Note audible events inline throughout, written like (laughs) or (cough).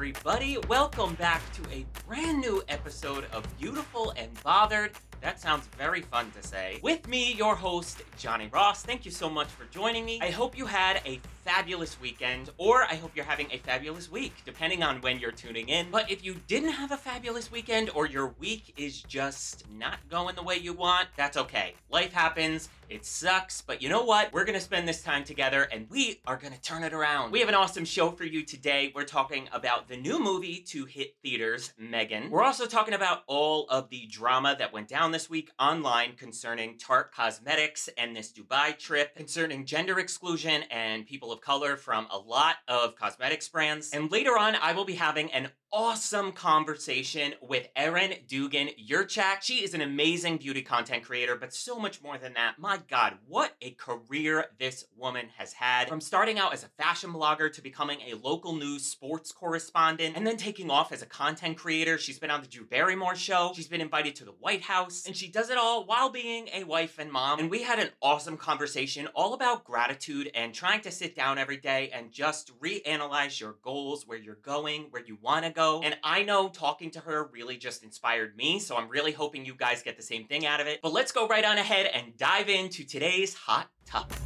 everybody. Welcome back to a brand new episode of Beautiful and Bothered. That sounds very fun to say. With me, your host, Johnny Ross. Thank you so much for joining me. I hope you had a fabulous weekend, or I hope you're having a fabulous week, depending on when you're tuning in. But if you didn't have a fabulous weekend, or your week is just not going the way you want, that's okay. Life happens. It sucks, but you know what? We're gonna spend this time together and we are gonna turn it around. We have an awesome show for you today. We're talking about the new movie to hit theaters, M3GAN. We're also talking about all of the drama that went down this week online concerning Tarte Cosmetics and this Dubai trip, concerning gender exclusion and people of color from a lot of cosmetics brands. And later on, I will be having an awesome conversation with Erin Dugan Jurchak. She is an amazing beauty content creator, but so much more than that. My God, what a career this woman has had. From starting out as a fashion blogger to becoming a local news sports correspondent and then taking off as a content creator. She's been on the Drew Barrymore show. She's been invited to the White House and she does it all while being a wife and mom. And we had an awesome conversation all about gratitude and trying to sit down every day and just reanalyze your goals, where you're going, where you want to go go. And I know talking to her really just inspired me, so I'm really hoping you guys get the same thing out of it. But let's go right on ahead and dive into today's hot topics.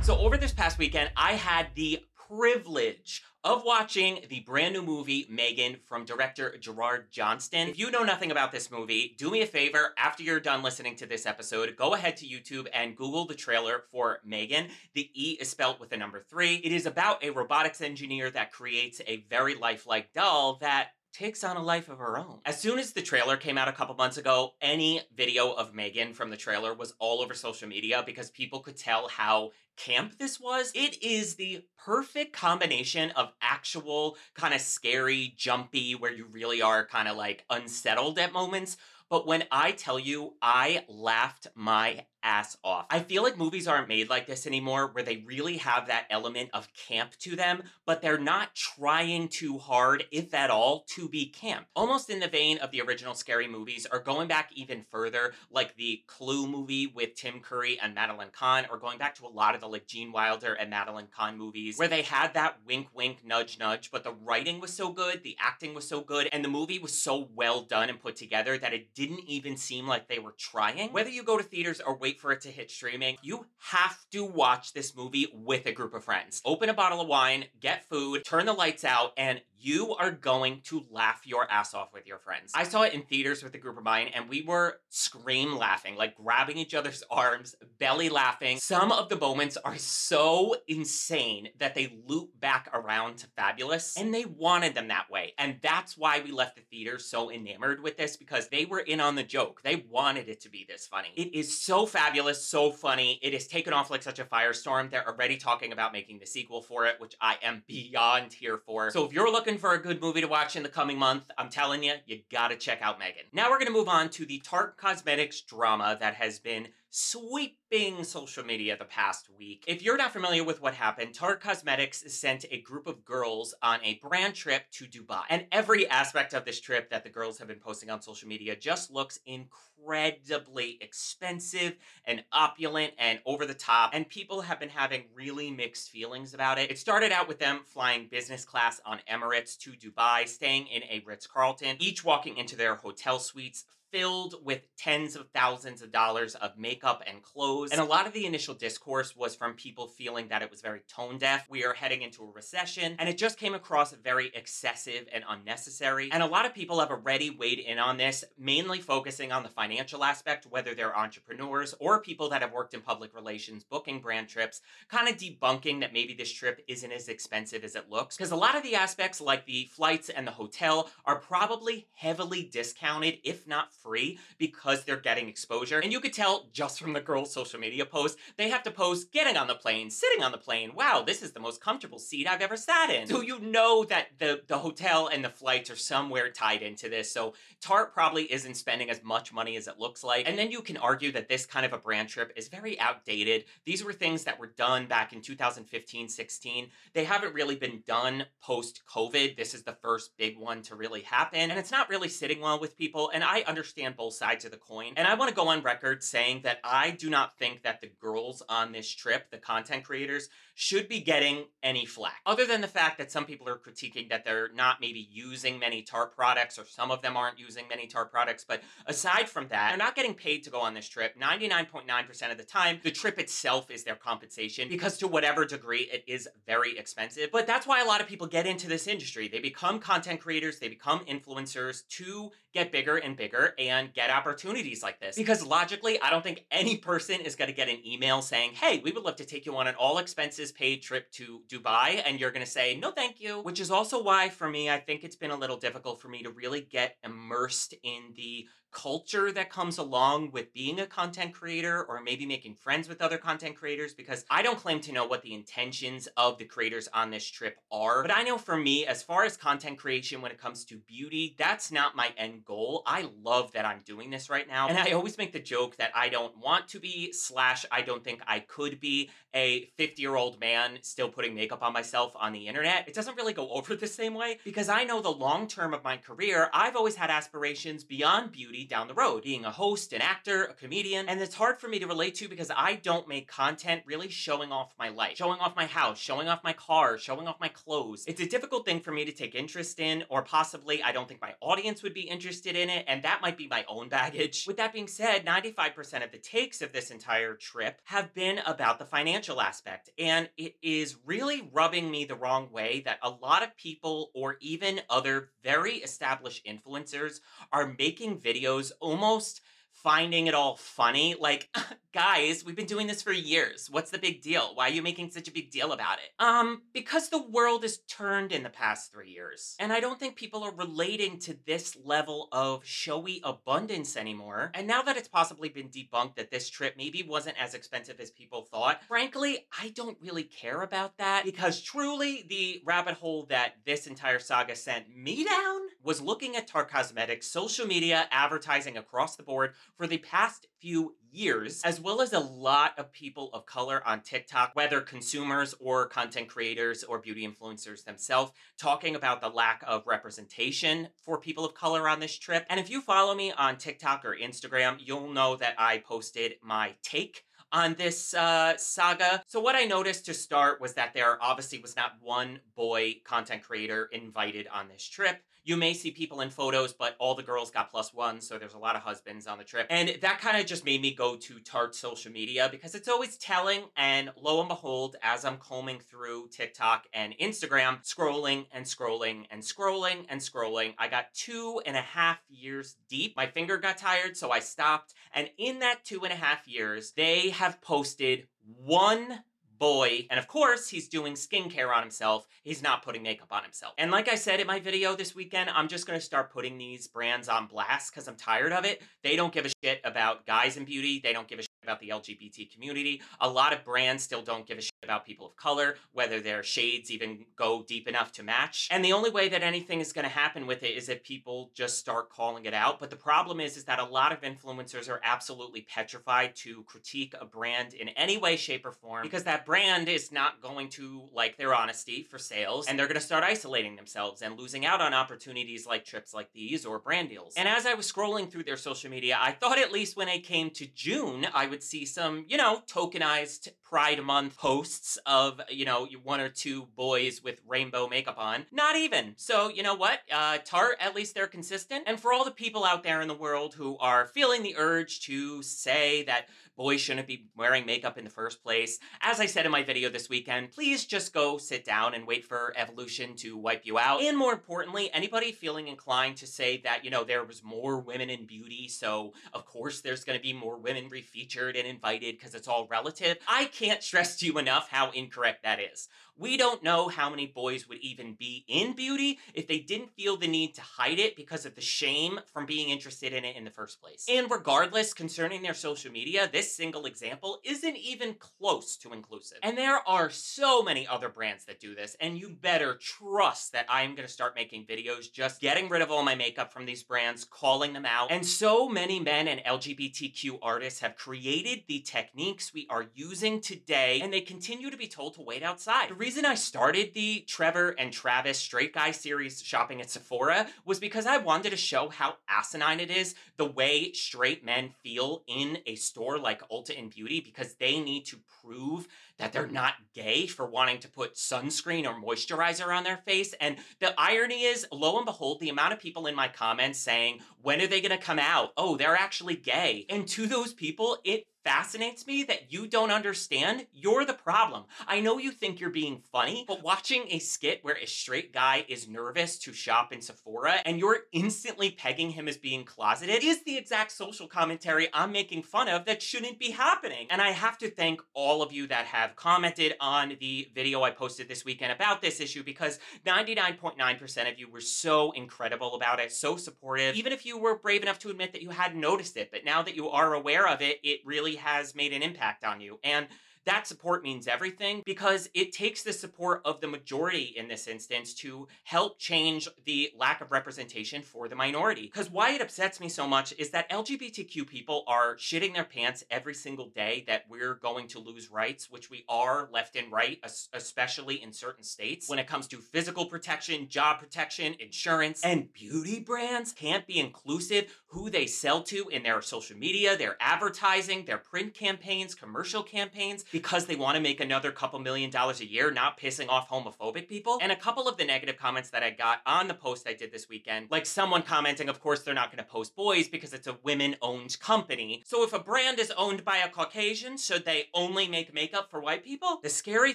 So, over this past weekend, I had the privilege of watching the brand new movie M3GAN from director Gerard Johnstone. If you know nothing about this movie, do me a favor after you're done listening to this episode, go ahead to YouTube and Google the trailer for M3GAN. The E is spelled with the number three. It is about a robotics engineer that creates a very lifelike doll that takes on a life of her own. As soon as the trailer came out a couple months ago, any video of M3GAN from the trailer was all over social media because people could tell how camp this was. It is the perfect combination of actual kind of scary, jumpy, where you really are kind of like unsettled at moments. But when I tell you, I laughed my ass off. I feel like movies aren't made like this anymore, where they really have that element of camp to them, but they're not trying too hard, if at all, to be camp. Almost in the vein of the original scary movies, or going back even further, like the Clue movie with Tim Curry and Madeline Kahn, or going back to a lot of the like Gene Wilder and Madeline Kahn movies, where they had that wink wink nudge nudge, but the writing was so good, the acting was so good, and the movie was so well done and put together that it didn't even seem like they were trying. Whether you go to theaters or wait wait for it to hit streaming, you have to watch this movie with a group of friends. Open a bottle of wine, get food, turn the lights out, and you are going to laugh your ass off with your friends. I saw it in theaters with a group of mine, and we were scream laughing, like grabbing each other's (laughs) arms, belly laughing. Some of the moments are so insane that they loop back around to fabulous, and they wanted them that way. And that's why we left the theater so enamored with this because they were in on the joke. They wanted it to be this funny. It is so fabulous, so funny. It is taken off like such a firestorm. They're already talking about making the sequel for it, which I am beyond here for. So if you're looking for a good movie to watch in the coming month, I'm telling you, you gotta check out M3GAN. Now we're gonna move on to the Tarte Cosmetics drama that has been sweeping social media the past week. If you're not familiar with what happened, Tarte Cosmetics sent a group of girls on a brand trip to Dubai. And every aspect of this trip that the girls have been posting on social media just looks incredibly expensive and opulent and over the top. And people have been having really mixed feelings about it. It started out with them flying business class on Emirates to Dubai, staying in a Ritz Carlton, each walking into their hotel suites filled with tens of thousands of dollars of makeup and clothes. And a lot of the initial discourse was from people feeling that it was very tone deaf. We are heading into a recession, and it just came across very excessive and unnecessary. And a lot of people have already weighed in on this, mainly focusing on the financial aspect, whether they're entrepreneurs or people that have worked in public relations, booking brand trips, kind of debunking that maybe this trip isn't as expensive as it looks. Because a lot of the aspects, like the flights and the hotel, are probably heavily discounted, if not free because they're getting exposure. And you could tell just from the girls' social media posts, they have to post getting on the plane, sitting on the plane. Wow, this is the most comfortable seat I've ever sat in. So you know that the, the hotel and the flights are somewhere tied into this. So Tarte probably isn't spending as much money as it looks like. And then you can argue that this kind of a brand trip is very outdated. These were things that were done back in 2015, 16. They haven't really been done post COVID. This is the first big one to really happen. And it's not really sitting well with people. And I understand understand both sides of the coin. And I want to go on record saying that I do not think that the girls on this trip, the content creators, should be getting any flack. Other than the fact that some people are critiquing that they're not maybe using many Tarte products or some of them aren't using many Tarte products. But aside from that, they're not getting paid to go on this trip. 99.9% of the time, the trip itself is their compensation because to whatever degree it is very expensive. But that's why a lot of people get into this industry. They become content creators, they become influencers to get bigger and bigger and get opportunities like this. Because logically, I don't think any person is going to get an email saying, hey, we would love to take you on an all expenses paid trip to Dubai. And you're going to say, no, thank you. Which is also why, for me, I think it's been a little difficult for me to really get immersed in the culture that comes along with being a content creator or maybe making friends with other content creators because I don't claim to know what the intentions of the creators on this trip are. But I know for me, as far as content creation when it comes to beauty, that's not my end goal. I love that I'm doing this right now. And I always make the joke that I don't want to be, slash, I don't think I could be a 50 year old man still putting makeup on myself on the internet. It doesn't really go (laughs) over the same way because I know the long term of my career, I've always had aspirations beyond beauty down the road, being a host, an actor, a comedian, and it's hard for me to relate to because I don't make content really showing off my life, showing off my house, showing off my car, showing off my clothes. It's a difficult thing for me to take interest in, or possibly I don't think my audience would be interested in it, and that might be my own baggage. With that being said, 95% of the takes of this entire trip have been about the financial aspect, and it is really rubbing me the wrong way that a lot of people, or even other very established influencers, are making videos almost finding it all funny. Like, (laughs) guys, we've been doing this for years. What's the big deal? Why are you making such a big deal about it? Um, because the world has turned in the past three years. And I don't think people are relating to this level of showy abundance anymore. And now that it's possibly been debunked that this trip maybe wasn't as expensive as people thought, frankly, I don't really care about that because truly the rabbit hole that this entire saga sent me down was looking at Tarte Cosmetics social media advertising across the board for the past few years, as well as a lot of people of color on TikTok, whether consumers or content creators or beauty influencers themselves, talking about the lack of representation for people of color on this trip. And if you follow me on TikTok or Instagram, you'll know that I posted my take on this uh, saga. So what I noticed to start was that there obviously was not one boy content creator invited on this trip. You may see people in photos, but all the girls got plus one, so there's a lot of husbands on the trip. And that kind of just made me go to Tarte social media because it's always telling. And lo and behold, as I'm combing through TikTok and Instagram, scrolling and scrolling and scrolling and scrolling, I got two and a half years deep. My finger got tired, so I stopped. And in that two and a half years, they have posted one boy. And of course, he's doing skincare on himself. He's not putting makeup on himself. And like I said in my video this weekend, I'm just gonna start putting these brands on blast because I'm tired of it. They don't give a shit about guys in beauty. They don't give a about the LGBT community. A lot of brands still don't give a shit about people of color, whether their shades even go deep enough to match. And the only way that anything is going to happen with it is if people just start calling it out. But the problem is is that a lot of influencers are absolutely petrified to critique a brand in any way shape or form because that brand is not going to like their honesty for sales and they're going to start isolating themselves and losing out on opportunities like trips like these or brand deals. And as I was scrolling through their social media, I thought at least when it came to June, I would see some, you know, tokenized Pride Month posts of, you know, one or two boys with rainbow makeup on. Not even. So, you know what? Uh, Tarte, at least they're consistent. And for all the people out there in the world who are feeling the urge to say that boys shouldn't be wearing makeup in the first place. As I said in my video this weekend, please just go sit down and wait for evolution to wipe you out. And more importantly, anybody feeling inclined to say that, you know, there was more women in beauty, so of course there's going to be more women refeatured and invited because it's all relative. I can't (laughs) stress to you enough how incorrect that is. We don't know how many boys would even be in beauty if they didn't feel the need to hide it because of the shame from being interested in it in the first place. And regardless, concerning their social media, this single example isn't even close to inclusive. And there are so many other brands that do this, and you better trust that I'm gonna start making videos just getting rid of all my makeup from these brands, calling them out. And so many men and LGBTQ artists have created the techniques we are using today, and they continue to be told to wait outside. The reason I started the Trevor and Travis Straight Guy series shopping at Sephora was because I wanted to show how asinine it is the way straight men feel in a store like Ulta and Beauty because they need to prove that they're not gay for wanting to put sunscreen or moisturizer on their face. And the irony is, lo and behold, the amount of people in my comments saying, when are they gonna come out? Oh, they're actually gay. And to those people, it fascinates me that you don't understand you're the problem. I know you think you're being funny, but watching a skit where a straight guy is nervous to shop in Sephora and you're instantly pegging him as being closeted is the exact social commentary I'm making fun of that shouldn't be happening. And I have to thank all of you that have commented on the video I posted this weekend about this issue because 99.9% of you were so incredible about it, so supportive. Even if you were brave enough to admit that you hadn't noticed it, but now that you are aware of it, it really has made an impact on you. And that support means everything because it takes the support of the majority in this instance to help change the lack of representation for the minority. Because why it upsets me so much is that LGBTQ people are shitting their pants every single day that we're going to lose rights, which we are left and right, especially in certain states. When it comes to physical protection, job protection, insurance, and beauty brands can't be inclusive who they sell to in their social media, their advertising, their print campaigns, commercial campaigns because they want to make another couple million dollars a year, not pissing off homophobic people. And a couple of the negative comments that I got on the post I did this weekend, like someone commenting, of course, they're not going to post boys because it's a women owned company. So if a brand is owned by a Caucasian, should they only make makeup for white people? The scary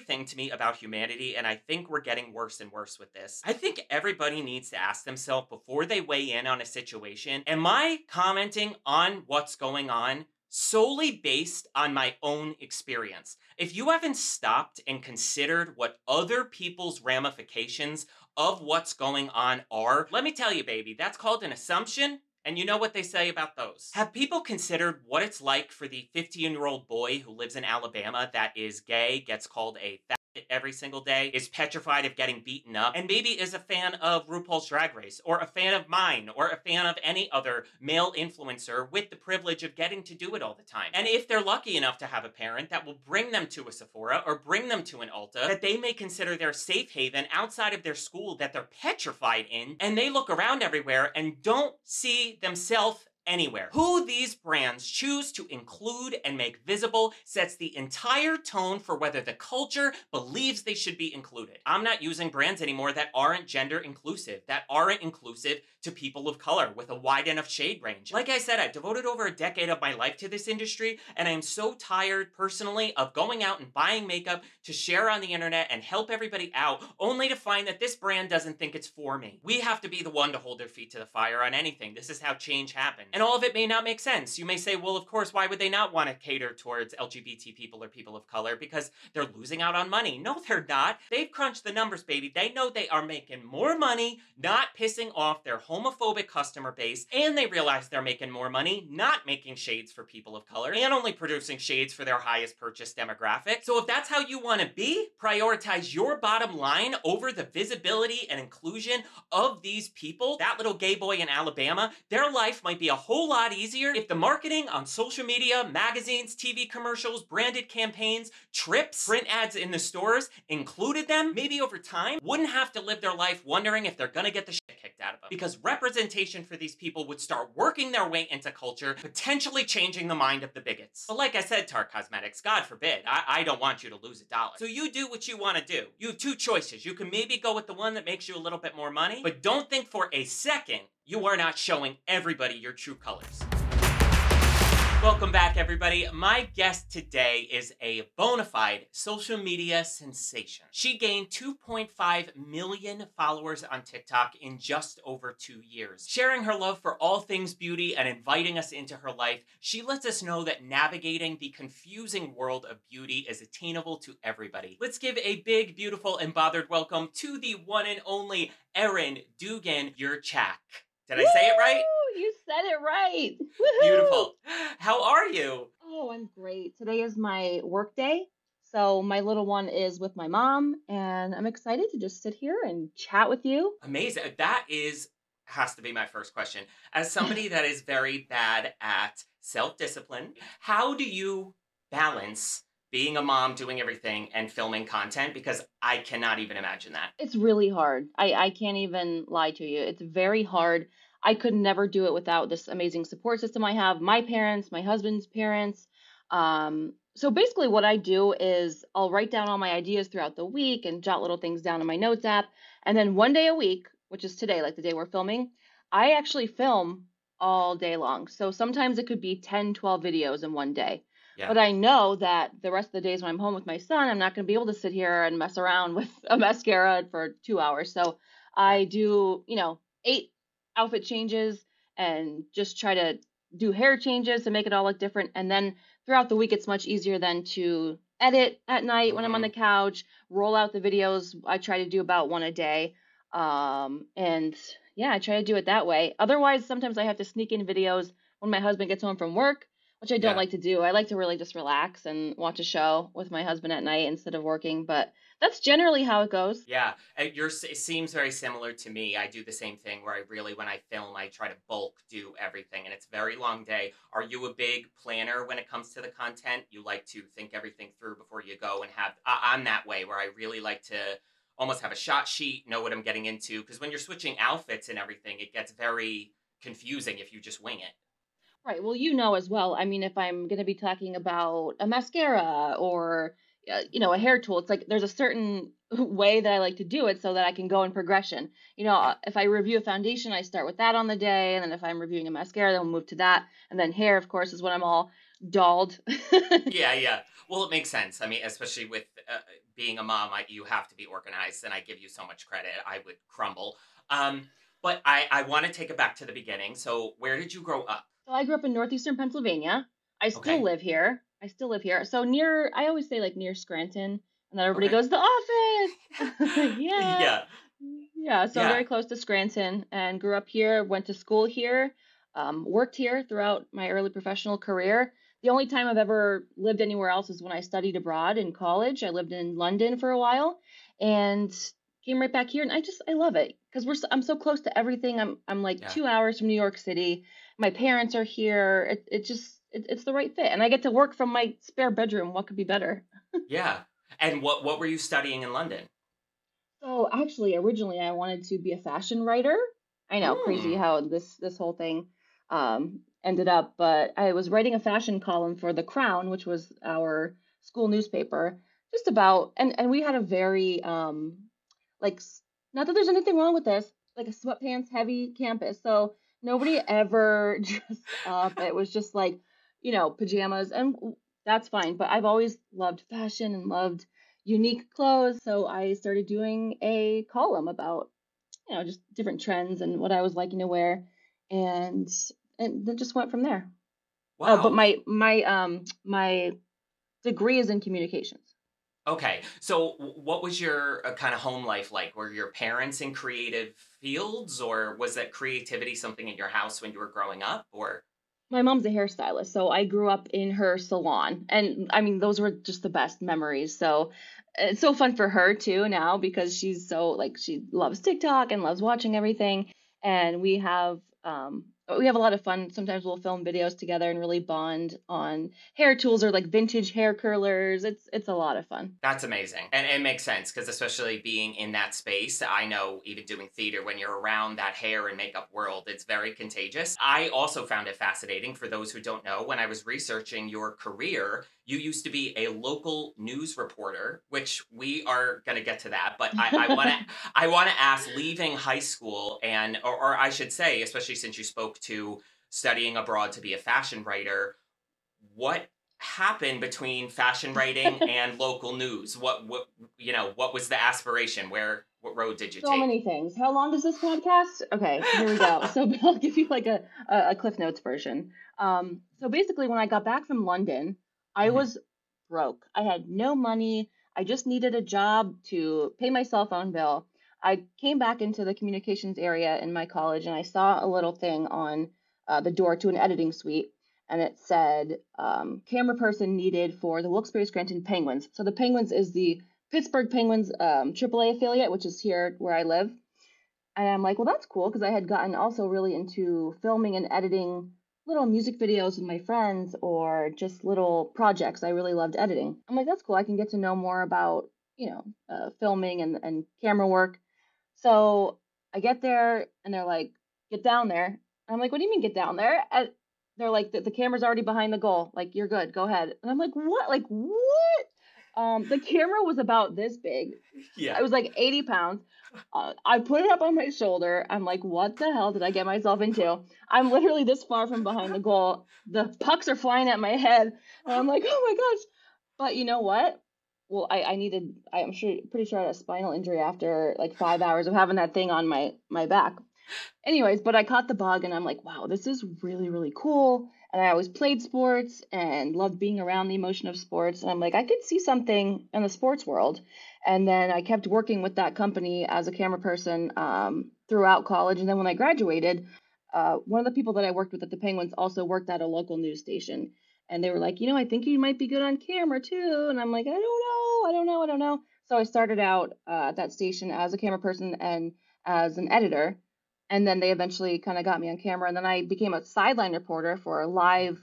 thing to me about humanity, and I think we're getting worse and worse with this, I think everybody needs to ask themselves before they weigh in on a situation, am I commenting on what's going on solely based on my own experience. If you haven't stopped and considered what other people's ramifications of what's going on are, let me tell you, baby, that's called an assumption. And you know what they say about those. Have people considered what it's like for the 15 year old boy who lives in Alabama that is gay, gets called a every single day, is petrified of getting beaten up, and maybe is a fan of RuPaul's Drag Race, or a fan of mine, or a fan of any other male influencer with the privilege of getting to do it all the time. And if they're lucky enough to have a parent that will bring them to a Sephora or bring them to an Ulta, that they may consider their safe haven outside of their school that they're petrified in, and they look around everywhere and don't see themselves anywhere. Who these brands choose to include and make visible sets the entire tone for whether the culture believes they should be included. I'm not using brands anymore that aren't gender inclusive, that aren't inclusive to people of color with a wide enough shade range. Like I said, I've devoted over a decade of my life to this industry, and I am so tired personally of going out and buying makeup to share on the internet and help everybody out, only to find that this brand doesn't think it's for me. We have to be the one to hold their feet to the fire on anything. This is how change happens. And all of it may not make sense. You may say, well, of course, why would they not want to cater towards LGBT people or people of color? Because they're losing out on money. No, they're not. They've crunched the numbers, baby. They know they are making more money, not pissing off their homophobic customer base, and they realize they're making more money, not making shades for people of color, and only producing shades for their highest purchase demographic. So if that's how you want to be, prioritize your bottom line over the visibility and inclusion of these people. That little gay boy in Alabama, their life might be a whole lot easier if the marketing on social media, magazines, TV commercials, branded campaigns, trips, print ads in the stores included them. Maybe over time, wouldn't have to live their life wondering if they're gonna get the shit kicked out of them. Because representation for these people would start working their way into culture, potentially changing the mind of the bigots. But like I said, Tarte Cosmetics, God forbid, I, I don't want you to lose a dollar. So you do what you want to do. You have two choices. You can maybe go with the one that makes you a little bit more money, but don't think for a second you are not showing everybody your true colors. Welcome back, everybody. My guest today is a bona fide social media sensation. She gained 2.5 million followers on TikTok in just over two years. Sharing her love for all things beauty and inviting us into her life, she lets us know that navigating the confusing world of beauty is attainable to everybody. Let's give a big, beautiful, and bothered welcome to the one and only Erin Dugan Jurchak. Did I say it right? You said it right. Woo-hoo! Beautiful. How are you? Oh, I'm great. Today is my work day. So my little one is with my mom, and I'm excited to just sit here and chat with you. Amazing. That is has to be my first question. As (laughs) somebody that is very bad at self-discipline, how do you balance being a mom, doing everything, and filming content? Because I cannot even imagine that. It's really hard. I, I can't even lie to you. It's very hard. I could never do it without this amazing support system I have my parents, my husband's parents. Um, so basically, what I do is I'll write down all my ideas throughout the week and jot little things down in my notes app. And then one day a week, which is today, like the day we're filming, I actually film all day long. So sometimes it could be 10, 12 videos in one day. Yeah. But I know that the rest of the days when I'm home with my son, I'm not going to be able to sit here and mess around (laughs) with a mascara for two hours. So I do, you know, eight outfit changes and just try to do hair changes to make it all look different. And then throughout the week, it's much easier than to edit at night when I'm on the Mm-hmm. couch, roll out the videos. I try to do about one a day. Um, and yeah, I try to do it that way. Otherwise, sometimes I have to sneak in videos when my husband gets home from work, which I don't Yeah. like to do. I like to really just relax and watch a show with my husband at night instead of working. But that's generally how it goes. Yeah, yours it seems very similar to me. I do the same thing where I really, when I film, I try to bulk do everything, and it's a very long day. Are you a big planner when it comes to the content? You like to think everything through before you go and have. I'm that way where I really like to almost have a shot sheet, know what I'm getting into, because when you're switching outfits and everything, it gets very confusing if you just wing it. Right. Well, you know as well. I mean, if I'm going to be talking about a mascara or, uh, you know, a hair tool, it's like there's a certain (laughs) way that I like to do it so that I can go in progression. You know, uh, if I review a foundation, I start with that on the day. And then if I'm reviewing a mascara, then we'll move to that. And then hair, of course, is when I'm all dolled. (laughs) Yeah, yeah. Well, it makes sense. I mean, especially with uh, being a mom, I, you have to be organized, and I give you so much credit. I would crumble. Um, but I, I want to take it back to the beginning. So, where did you grow up? So I grew up in northeastern Pennsylvania. I still Okay. live here. I still live here. So near, I always say like near Scranton. And then everybody Okay. goes, the office. (laughs) (laughs) yeah. yeah. Yeah, so I'm Yeah. very close to Scranton and grew up here, went to school here, um, worked here throughout my early professional career. The only time I've ever lived anywhere else is when I studied abroad in college. I lived in London for a while and came right back here and I just I love it because we're so, I'm so close to everything. I'm I'm like Yeah. 2 hours from New York City. My parents are here. It it just it, it's the right fit and I get to work from my spare bedroom. What could be better? (laughs) Yeah. And what what were you studying in London? So actually, originally I wanted to be a fashion writer. I know, crazy Hmm. how this this whole thing um, ended up, but I was writing a fashion column for The Crown, which was our school newspaper, just about and and we had a very um like not that there's anything wrong with this, like a sweatpants heavy campus. So nobody ever (laughs) dressed up. It was just like, you know, pajamas and that's fine, but I've always loved fashion and loved unique clothes. So I started doing a column about, you know, just different trends and what I was liking to wear, and and then just went from there. Oh, Wow. but my my um my degree is in communications. Okay. So, what was your uh, kind of home life like? Were your parents in creative fields, or was that creativity something in your house when you were growing up? Or My mom's a hairstylist, so I grew up in her salon, and I mean those were just the best memories. So it's so fun for her too now because she's so like she loves TikTok and loves watching everything, and we have um we have a lot of fun. Sometimes we'll film videos together and really bond on hair tools or like vintage hair curlers. It's it's a lot of fun. That's amazing. And it makes sense because, especially being in that space, I know even doing theater, when you're around that hair and makeup world, it's very contagious. I also found it fascinating for those who don't know. When I was researching your career, you used to be a local news reporter, which we are going to get to that. But I, want to. I (laughs) want to ask, leaving high school, and or, or I should say, especially since you spoke to studying abroad to be a fashion writer, what happened between fashion writing (laughs) and local news? What what you know? What was the aspiration? Where what road did you So take? So many things. How long is this podcast? Okay, here we go. (laughs) So I'll give you like a, a, a Cliff Notes version. Um, so basically, when I got back from London, I Mhm. was broke. I had no money. I just needed a job to pay my cell phone bill. I came back into the communications area in my college and I saw a little thing on uh, the door to an editing suite. and it said um, camera person needed for the Wilkes-Barre Scranton Penguins. So the Penguins is the Pittsburgh Penguins um, AAA affiliate, which is here where I live. And I'm like, well, that's cool because I had gotten also really into filming and editing little music videos with my friends or just little projects. I really loved editing. I'm like, that's cool. I can get to know more about, you know, uh, filming and, and camera work. So I get there and they're like, get down there. I'm like, what do you mean get down there? And they're like, the, the camera's already behind the goal. Like, you're good. Go ahead. And I'm like, what? Like, what? Um, the camera was about this big. (laughs) Yeah. It was like 80 pounds. Uh, I put it up on my shoulder. I'm like, what the hell did I get myself into? I'm literally this far from behind the goal. The pucks are flying at my head. And I'm like, oh my gosh. But you know what? Well, I, I needed, I'm sure, pretty sure I had a spinal injury after like five hours of having that thing on my, my back. Anyways, but I caught the bug and I'm like, wow, this is really, really cool. And I always played sports and loved being around the emotion of sports. And I'm like, I could see something in the sports world. And then I kept working with that company as a camera person um, throughout college. And then when I graduated, uh, one of the people that I worked with at the Penguins also worked at a local news station. And they were like, you know, I think you might be good on camera too. And I'm like, I don't know, I don't know, I don't know. So I started out uh, at that station as a camera person and as an editor and then they eventually kind of got me on camera and then i became a sideline reporter for live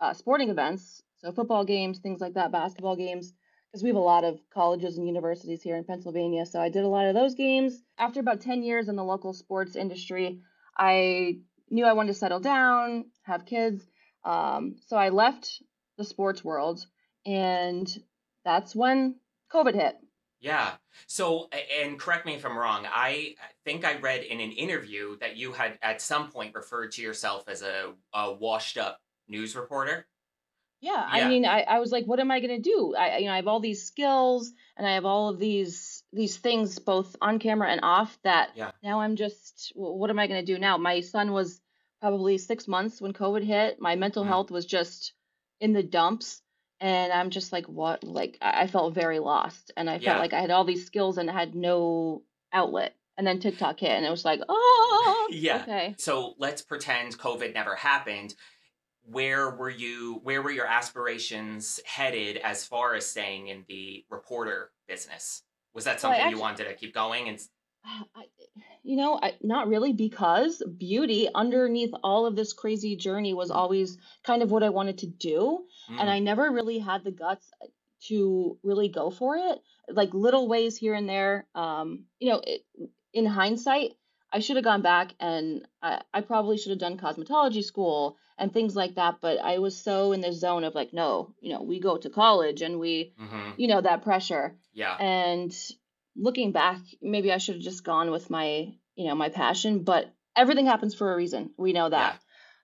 uh, sporting events so football games things like that basketball games because we have a lot of colleges and universities here in pennsylvania so i did a lot of those games. After about 10 years in the local sports industry i knew i wanted to settle down have kids um, so i left the sports world and that's when covid hit yeah. So, and correct me if I'm wrong, I think I read in an interview that you had at some point referred to yourself as a, a washed up news reporter. Yeah, yeah. I mean, I, I was like, what am I going to do? I, you know, I have all these skills and I have all of these these things both on camera and off that yeah. now I'm just, what am I going to do now? My son was probably six months when COVID hit. My mental mm. health was just in the dumps and I'm just like, what? Like, I felt very lost, and I felt Yeah. like I had all these skills and had no outlet. And then TikTok hit, and it was like, oh, (laughs) Yeah. okay. So let's pretend COVID never happened. Where were you? Where were your aspirations headed as far as staying in the reporter business? Was that Well, I something you wanted to keep going? And I, you know, I, not really, because beauty underneath all of this crazy journey was always kind of what I wanted to do, and mm, I never really had the guts uh, to really go for it. Like little ways here and there. Um, you know, it, in hindsight, I should have gone back and I, I probably should have done cosmetology school and things like that. But I was so in the zone of like, no, you know, we go to college and we, hmm you know, that pressure. yeah, And looking back, maybe I should have just gone with my, you know, my passion. But everything happens for a reason. We know that. yeah.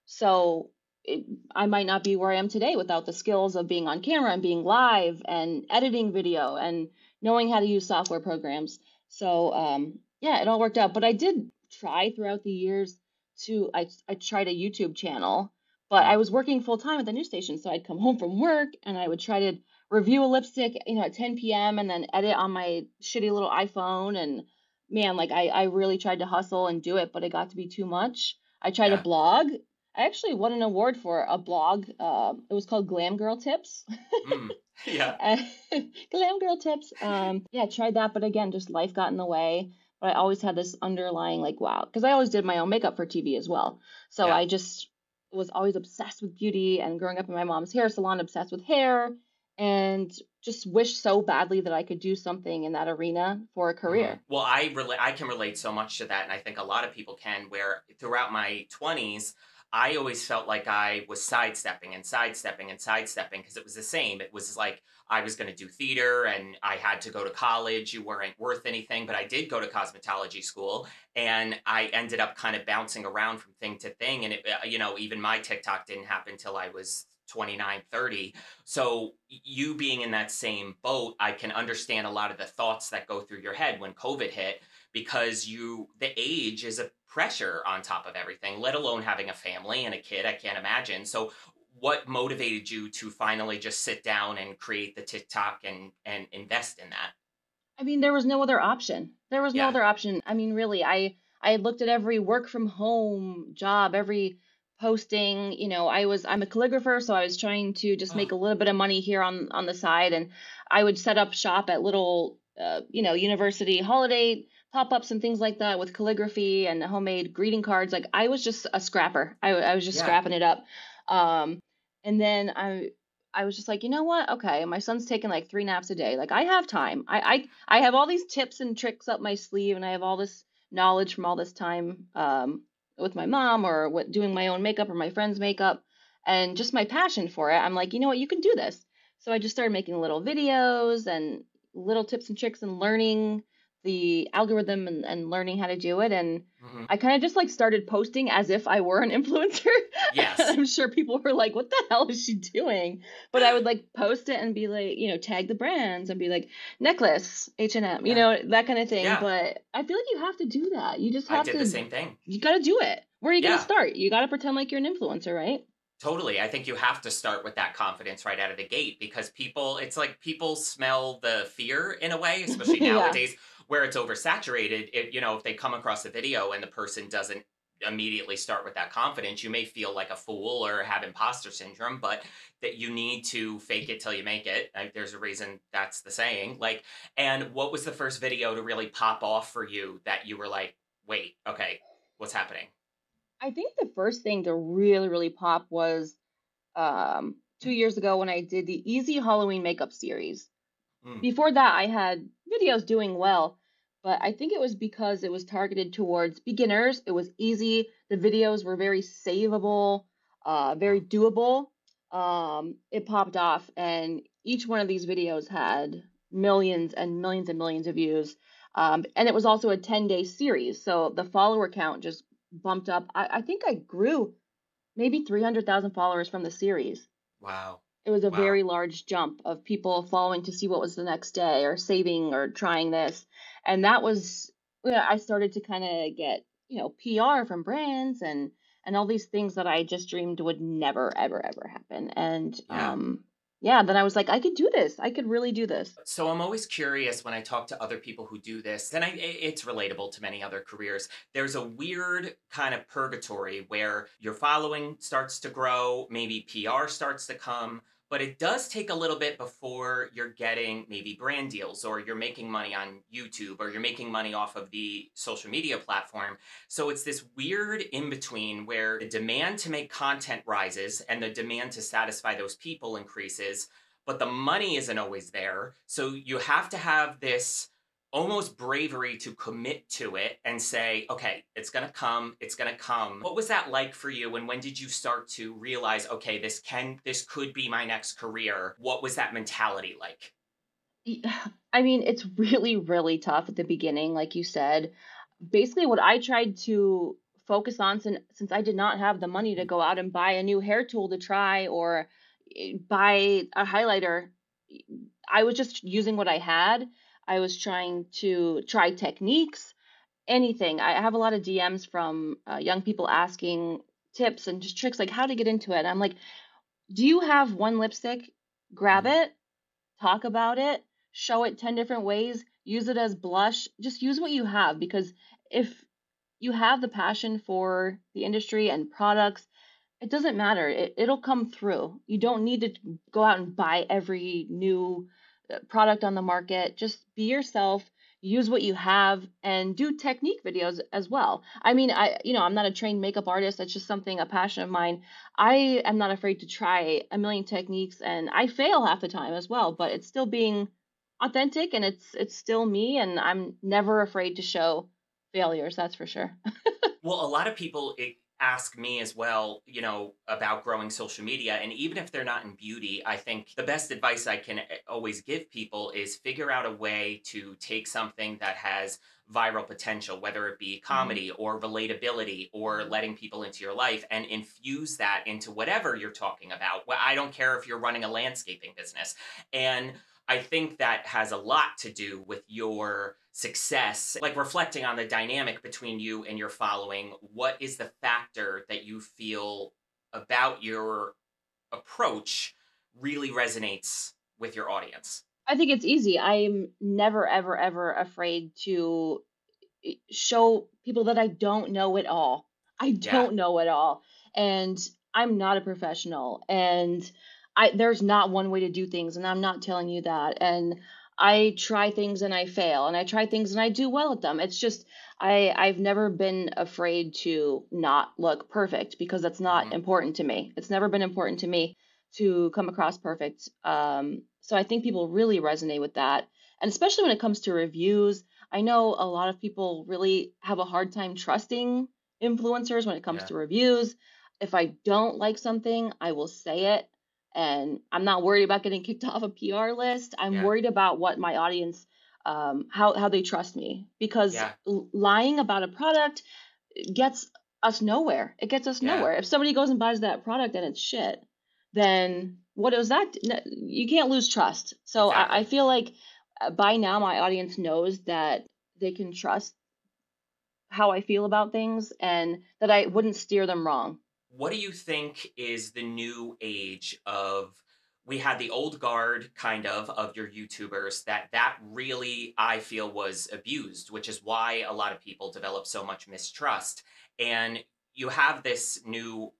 So it, I might not be where I am today without the skills of being on camera and being live and editing video and knowing how to use software programs. So um, yeah, it all worked out. But I did try throughout the years to I I tried a YouTube channel, but I was working full time at the news station, so I'd come home from work and I would try to review a lipstick, you know, at 10 p.m. and then edit on my shitty little iPhone and man, like I I really tried to hustle and do it, but it got to be too much. I tried to yeah, blog. I actually won an award for a blog. Uh, it was called Glam Girl Tips. mm, (laughs) yeah, (laughs) Glam Girl Tips. Um, yeah, I tried that, but again, just life got in the way. But I always had this underlying like, wow, because I always did my own makeup for TV as well. So yeah, I just was always obsessed with beauty and growing up in my mom's hair salon, obsessed with hair, and just wish so badly that I could do something in that arena for a hmm career. Well, I relate. I can relate so much to that, and I think a lot of people can. Where throughout my twenties, I always felt like I was sidestepping and sidestepping and sidestepping because it was the same. It was like I was going to do theater and I had to go to college. You weren't worth anything, but I did go to cosmetology school and I ended up kind of bouncing around from thing to thing. And it, uh, you know, even my TikTok didn't happen until I was 29, 30. So you being in that same boat, I can understand a lot of the thoughts that go through your head when COVID hit because you the age is a pressure on top of everything let alone having a family and a kid i can't imagine so what motivated you to finally just sit down and create the tiktok and and invest in that I mean, there was no other option. There was no yeah other option. I mean, really, I I looked at every work from home job, every posting you know i was i'm a calligrapher so i was trying to just make Oh, a little bit of money here on on the side and i would set up shop at little uh, you know university holiday pop-ups and things like that with calligraphy and homemade greeting cards like i was just a scrapper. I, I was just yeah, scrapping it up. Um and then i i was just like you know what? Okay my son's taking like three naps a day. Like i have time. I i, I have all these tips and tricks up my sleeve and i have all this knowledge from all this time um with my mom or what doing my own makeup or my friend's makeup and just my passion for it. I'm like you know what? You can do this. So i just started making little videos and little tips and tricks and learning the algorithm and, and learning how to do it and hmm i kind of just like started posting as if i were an (laughs) influencer yes, (laughs) i'm sure people were like what the hell is she doing but i would like post it and be like you know tag the brands and be like necklace h&m you know that kind of thing yeah. but i feel like you have to do that you just I have to do the same thing. you got to do it. Where are you going to start? You got to pretend like you're an influencer, right? totally. I think you have to start with that confidence right out of the gate because people, it's like people smell the fear in a way, especially (laughs) yeah. Where it's oversaturated. It, you know, if they come across a video and the person doesn't immediately start with that confidence, you may feel like a fool or have imposter syndrome, but that you need to fake it till you make it. There's a reason that's the saying. Like, and what was the first video to really pop off for you that you were like, wait, okay, what's happening? I think the first thing to really, really pop was um, two years ago when I did the Easy Halloween Makeup series. Mm, Before that, I had videos doing well, but I think it was because it was targeted towards beginners. It was easy. The videos were very savable, uh, very doable. Um, it popped off, and each one of these videos had millions and millions and millions of views. Um, and it was also a 10 day series, so the follower count just bumped up. I, I think I grew maybe 300,000 followers from the series wow. It was a Wow. very large jump of people following to see what was the next day or saving or trying this and that was yeah, i started to kind of get you know pr from brands and and all these things that i just dreamed would never ever ever happen and Yeah. um yeah then i was like i could do this i could really do this So I'm always curious when I talk to other people who do this, and i- it's relatable to many other careers. There's a weird kind of purgatory where your following starts to grow, maybe PR starts to come, but it does take a little bit before you're getting maybe brand deals or you're making money on YouTube or you're making money off of the social media platform. So it's this weird in between where the demand to make content rises and the demand to satisfy those people increases but the money isn't always there. So you have to have this almost bravery to commit to it and say, okay, it's to come, it's to come. What was that like for you and when did you start to realize, okay, this can this could be my next career? What was that mentality like? (sighs) I mean it's really really tough at the beginning like you said basically what i tried to focus on since since i did not have the money to go out and buy a new hair tool to try or eh, buy a highlighter i was just using what i had i was trying to try techniques anything i have a lot of dms from uh, young people asking tips and just tricks like how to get into it i'm like do you have one lipstick grab Mhm. it talk about it, show it 10 different ways, use it as blush, just use what you have because if you have the passion for the industry and products, it doesn't matter. It, it'll come through. You don't need to go out and buy every new product on the market. Just be yourself, use what you have and do technique videos as well. I mean, I you know, I'm not a trained makeup artist. That's just something a passion of mine. I am not afraid to try a million techniques and I fail half the time as well, but it's still being authentic and it's it's still me and I'm never afraid to show failures, that's for sure. (laughs) Well, a lot of people eh, ask me as well, you know, about growing social media. And even if they're not in beauty, I think the best advice I can eh, always give people is figure out a way to take something that has viral potential, whether it be hmm comedy or relatability or hmm letting people into your life and infuse that into whatever you're talking about. Well, I don't care if you're running a landscaping business. And I think that has a lot to do with your success, like reflecting on the dynamic between you and your following. What is the factor that you feel about your approach really resonates with your audience? I think it's easy. I'm never ever ever afraid to eh, show people that I don't know it all. I don't know it all. and I'm not a professional and I there's not one way to do things and I'm not telling you that and I try things and I fail and I try things and I do well at them. It's just I I've never been afraid to not look perfect because that's not hmm important to me. It's never been important to me to come across perfect. Um, so I think people really resonate with that. And especially when it comes to reviews, I know a lot of people really have a hard time trusting influencers when it comes Yeah. to reviews. If I don't like something, I will say it. And I'm not worried about getting kicked (laughs) off a PR list. I'm Yeah. worried about what my audience, um, how, how they trust me. Because Yeah. lying about a product gets us nowhere. It gets us Yeah. nowhere. If somebody goes and buys that product and it's shit, then what is that? You can't lose trust. So I, I feel like uh, by now my audience knows that they can trust how I feel about things and that I wouldn't steer them wrong. What do you think is the new age of we had the old guard kind of of your YouTubers that that really I feel was abused, which is why a lot of people develop so much mistrust. And you have this new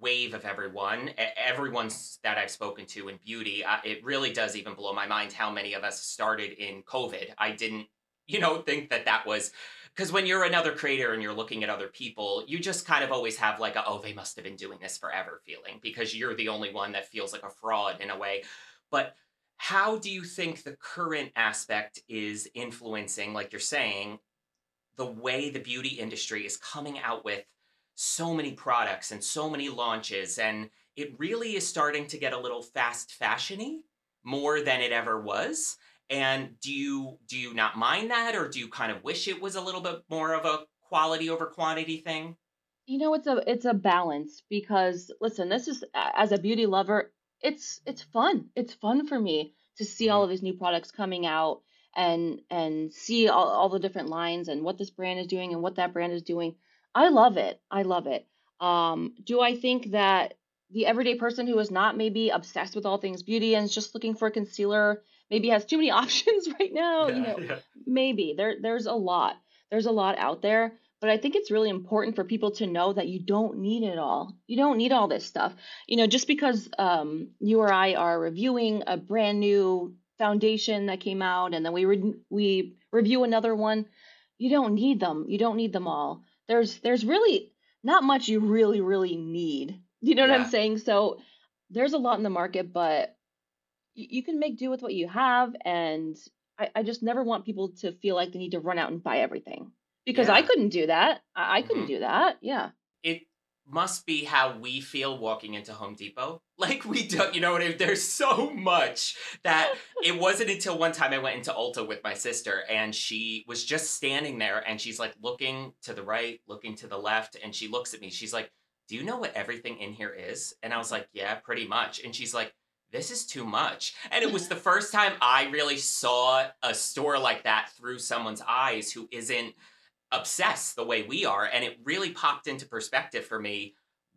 wave of everyone, e- everyone's that I've spoken to in beauty. Uh, it really does even blow my mind how many of us started in COVID. I didn't, you know, think that that was because when you're another creator and you're looking at other people, you just kind of always have like a, oh, they must have been doing this forever feeling because you're the only one that feels like a fraud in a way. But how do you think the current aspect is influencing, like you're saying, the way the beauty industry is coming out with so many products and so many launches and it really is starting to get a little fast fashiony more than it ever was and do you do you not mind that or do you kind of wish it was a little bit more of a quality over quantity thing You know, it's a it's a balance because listen, this is as a beauty lover, it's it's fun. It's fun for me to see all hmm of these new products coming out and and see all, all the different lines and what this brand is doing and what that brand is doing. I love it. I love it. Um, do I think that the everyday person who is not maybe obsessed with all things beauty and is just looking for a concealer maybe has too many (laughs) options right now? You know, yeah. Maybe there there's a lot there's a lot out there but i think it's really important for people to know that you don't need it all. You don't need all this stuff. You know just because um, you or i are reviewing a brand new foundation that came out and then we re- we review another one you don't need them. You don't need them all. There's there's really not much you really really need. You know what i'm saying? So there's a lot in the market but you can make do with what you have and I, I just never want people to feel like they need to run out and buy everything because I couldn't do that. I, I couldn't hmm do that. Yeah. it must be how we feel walking into Home Depot. (laughs) Like we don't, you know what? I mean? There's so much that (laughs) it wasn't until one time I went into Ulta with my sister and she was just standing there and she's like looking to the right, looking to the left, and she looks at me. She's like, "Do you know what everything in here is?" And I was like, "Yeah, pretty much." And she's like, "This is too much." And it was the (laughs) first time I really saw a store like that through someone's eyes who isn't obsessed the way we are and it really popped into perspective for me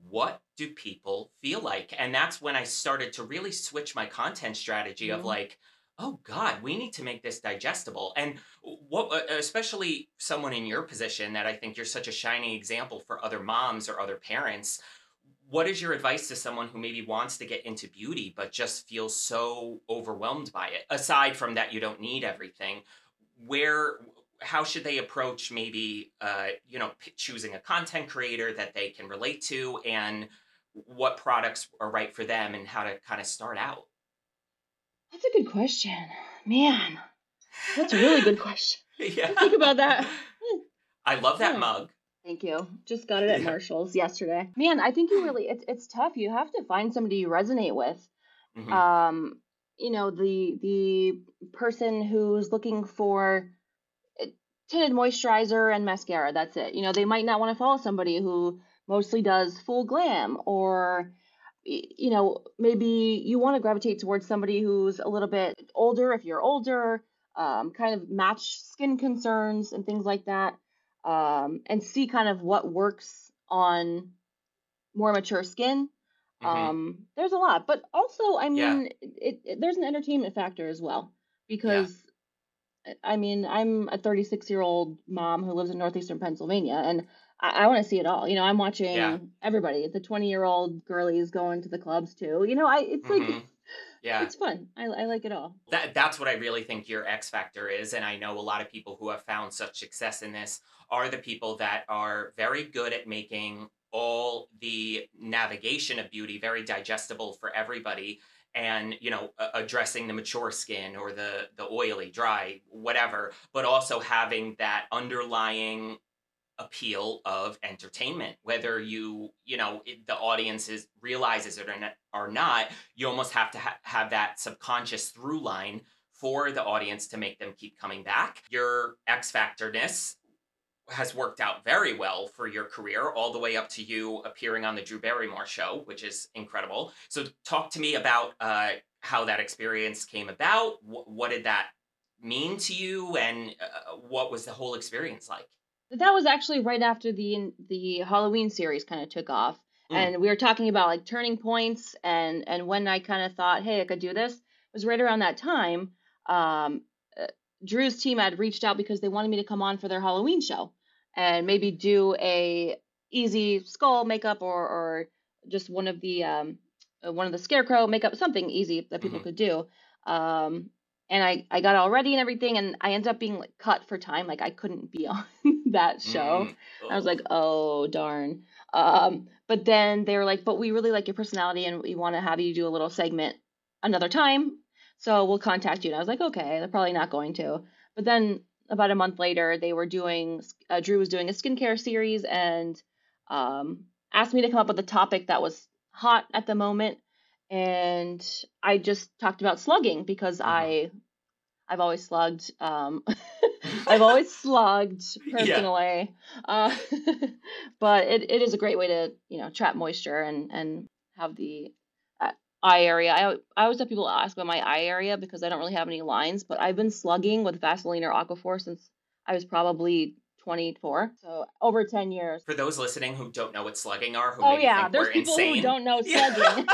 what do people feel like and that's when i started to really switch my content strategy of Mhm. like oh god we need to make this digestible and what uh, especially someone in your position that i think you're such a shining example for other moms or other parents what is your advice to someone who maybe wants to get into beauty but just feels so overwhelmed by it aside from that you don't need everything where how should they approach maybe uh, you know p- choosing a content creator that they can relate to and what products are right for them and how to kind of start out That's a good question. Man, that's a really good (laughs) question. yeah think about that. Hmm, i love that Yeah. mug Thank you. Just got it at yeah Marshall's yesterday. Man, I think you really it's it's tough. You have to find somebody you resonate with. hmm Um, you know, the the person who's looking for tinted moisturizer and mascara, that's it. You know, they might not want to follow somebody who mostly does full glam or you know, maybe you want to gravitate towards somebody who's a little bit older if you're older, um, kind of match skin concerns and things like that, um, and see kind of what works on more mature skin. hmm Um, there's a lot, but also, I yeah mean, it, it there's an entertainment factor as well because I I mean, I'm a 36 year old mom who lives in northeastern Pennsylvania, and I, I want to see it all. You know, I'm watching Yeah. everybody. The 20 year old girlies going to the clubs too. You know, I it's like Mhm. Yeah. it's fun. I I like it all. that that's what I really think your X factor is, and I know a lot of people who have found such success in this are the people that are very good at making all the navigation of beauty very digestible for everybody and you know addressing the mature skin or the the oily dry whatever but also having that underlying appeal of entertainment whether you you know it, the audience is realizes it or not, or not you almost have to ha- have that subconscious through line for the audience to make them keep coming back. Your x factorness has worked out very well for your career all the way up to you appearing on the drew barrymore show which is incredible. So talk to me about uh, how that experience came about Wh- what did that mean to you and uh, what was the whole experience like That was actually right after the the Halloween series kind of took off, Mm. and we were talking about like turning points and and when I kind of thought, hey, I could do this. It was right around that time. Um, uh, Drew's team had reached out because they wanted me to come on for their Halloween show and maybe do a easy skull makeup or or just one of the um uh, one of the scarecrow makeup, something easy that people Mhm. could do. Um, and I I got all ready and everything, and I ended up being like cut for time. Like I couldn't be (laughs) on that show. Mm. I was like, oh darn. Um, but then they were like, but we really like your personality and we want to have you do a little segment another time. So we'll contact you. And I was like, okay, they're probably not going to. But then about a month later, they were doing, uh, Drew was doing a skincare series and um, asked me to come up with a topic that was hot at the moment. And I just talked about slugging because Mhm. I, I've always slugged. Um, (laughs) I've always (laughs) slugged Yeah. personally. Uh, (laughs) but it, it is a great way to, you know, trap moisture and, and have the uh, eye area. I, I always have people ask about my eye area because I don't really have any lines, but I've been slugging with Vaseline or Aquaphor since I was probably 24. So over 10 years. For those listening who don't know what slugging are, who Oh maybe yeah, there's people insane, who don't know slugging.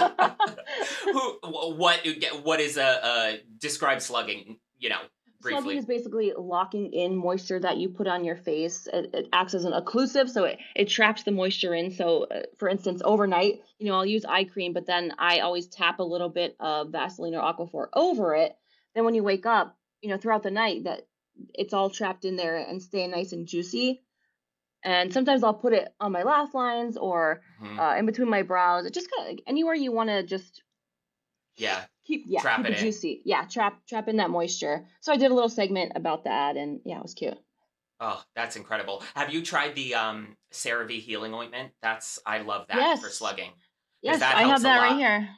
who what what is a uh, describe slugging? You know, briefly. is basically locking in moisture that you put on your face. It, it acts as an occlusive, so it, it traps the moisture in. So, uh, for instance, overnight, you know, I'll use eye cream, but then I always tap a little bit of Vaseline or Aquaphor over it. Then when you wake up, you know, throughout the night, that it's all trapped in there and staying nice and juicy. And sometimes I'll put it on my laugh lines or Mhm. uh, in between my brows. It just kind of like anywhere you want to just yeah, keep yeah Trap keep it it juicy yeah trap trap in that moisture so i did a little segment about that and yeah it was cute oh, that's incredible. Have you tried the um CeraVe healing ointment? That's I love that for slugging. yes that i helps have a that right lot. here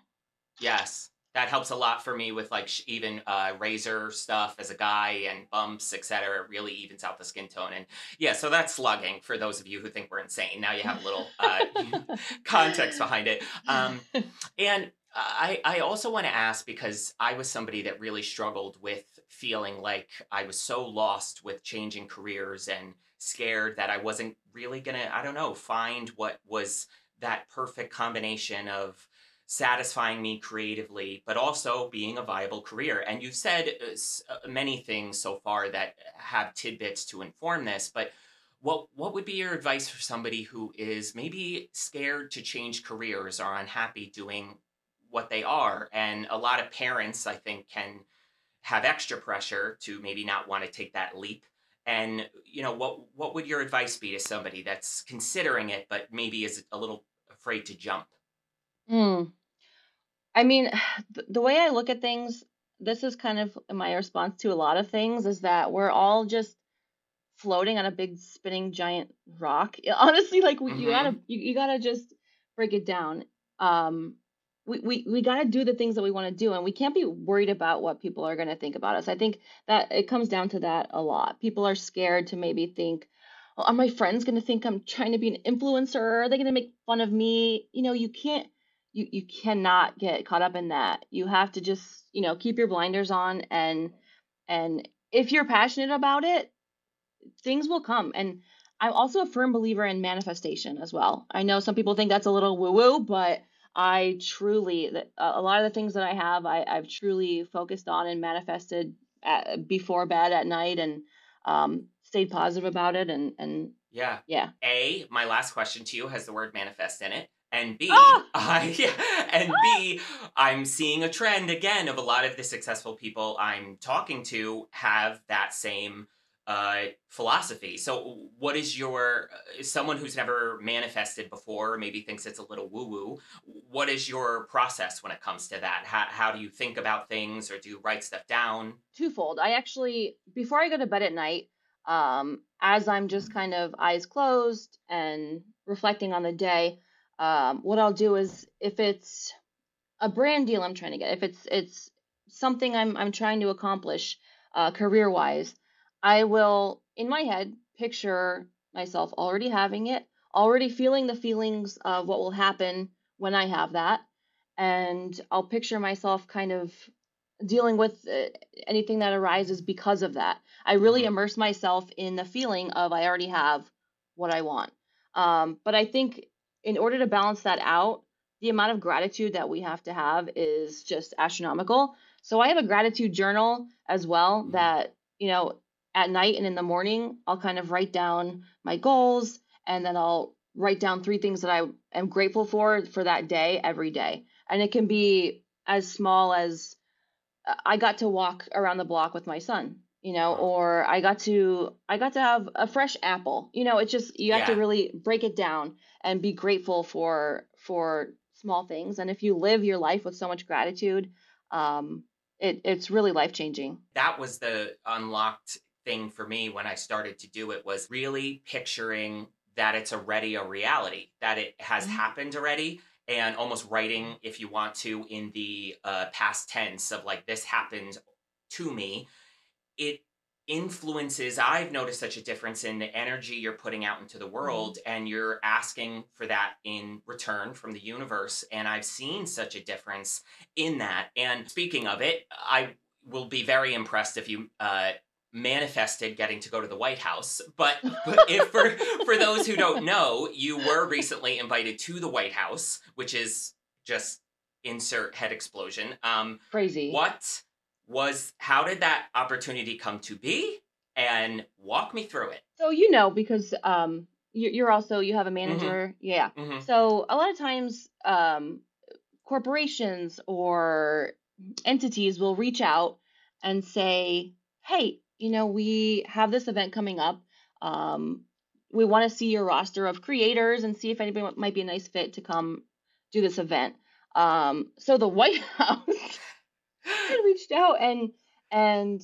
Yes, that helps a lot for me with like even uh, razor stuff as a guy and bumps, etc. It really evens out the skin tone. And yeah, so that's slugging for those of you who think we're insane. Now you have a little uh, (laughs) context behind it. (laughs) Um, and I, I also want to ask because I was somebody that really struggled with feeling like I was so lost with changing careers and scared that I wasn't really gonna, I don't know, find what was that perfect combination of satisfying me creatively, but also being a viable career. And you've said uh, uh, many things so far that have tidbits to inform this, but what what would be your advice for somebody who is maybe scared to change careers or unhappy doing what they are? And a lot of parents, I think, can have extra pressure to maybe not want to take that leap. And you know, what what would your advice be to somebody that's considering it but maybe is a little afraid to jump? Hmm. i mean (sighs) th- the way i look at things this is kind of my response to a lot of things is that we're all just floating on a big spinning giant rock (laughs) honestly like we, you gotta you, you gotta just break it down um we, we, we got to do the things that we want to do and we can't be worried about what people are going to think about us. I think that it comes down to that a lot. People are scared to maybe think well, are my friends going to think i'm trying to be an influencer? Are they going to make fun of me? You know you can't you, you cannot get caught up in that. You have to just you know keep your blinders on and and if you're passionate about it things will come. And i'm also a firm believer in manifestation as well. I know some people think that's a little woo woo but I truly, a lot of the things that I have, I, I've truly focused on and manifested at, before bed at night and um, stayed positive about it. And, and Yeah. Yeah. A, my last question to you has the word manifest in it. And B, Ah! (laughs) I, yeah, and B, I'm seeing a trend again of a lot of the successful people I'm talking to have that same uh, philosophy. So, what is your uh, someone who's never manifested before, maybe thinks it's a little woo woo? What is your process when it comes to that? How, how do you think about things, or do you write stuff down? twofold. I actually, before I go to bed at night, um, as I'm just kind of eyes closed and reflecting on the day, um, what I'll do is if it's a brand deal I'm trying to get, if it's it's something I'm I'm trying to accomplish uh, career wise, I will in my head picture myself already having it, already feeling the feelings of what will happen when I have that, and I'll picture myself kind of dealing with uh, anything that arises because of that. I really Mhm. immerse myself in the feeling of I already have what I want. Um, but I think in order to balance that out, the amount of gratitude that we have to have is just astronomical. So I have a gratitude journal as well Mhm. that, you know, at night and in the morning, I'll kind of write down my goals and then I'll write down three things that I am grateful for for that day every day. And it can be as small as uh, I got to walk around the block with my son, you know, or I got to I got to have a fresh apple. You know, it's just you have to really break it down and be grateful for for small things. And if you live your life with so much gratitude, um, it it's really life changing. that was the unlocked thing for me when I started to do it was really picturing that it's already a reality, that it has Mhm. happened already, and almost writing, if you want to, in the uh, past tense of like, this happened to me. It influences, I've noticed such a difference in the energy you're putting out into the world, and you're asking for that in return from the universe. And I've seen such a difference in that. And speaking of it, I will be very impressed if you uh, manifested getting to go to the White House. But, but if for for those who don't know, you were recently invited to the White House, which is just insert head explosion. Um, Crazy. what was? How did that opportunity come to be? And walk me through it. So you know because um you- you're also you have a manager. Yeah. hmm So a lot of times, um, corporations or entities will reach out and say, "Hey, you know, we have this event coming up. Um, we want to see your roster of creators and see if anybody might be a nice fit to come do this event." Um, so the White (laughs) House reached out and and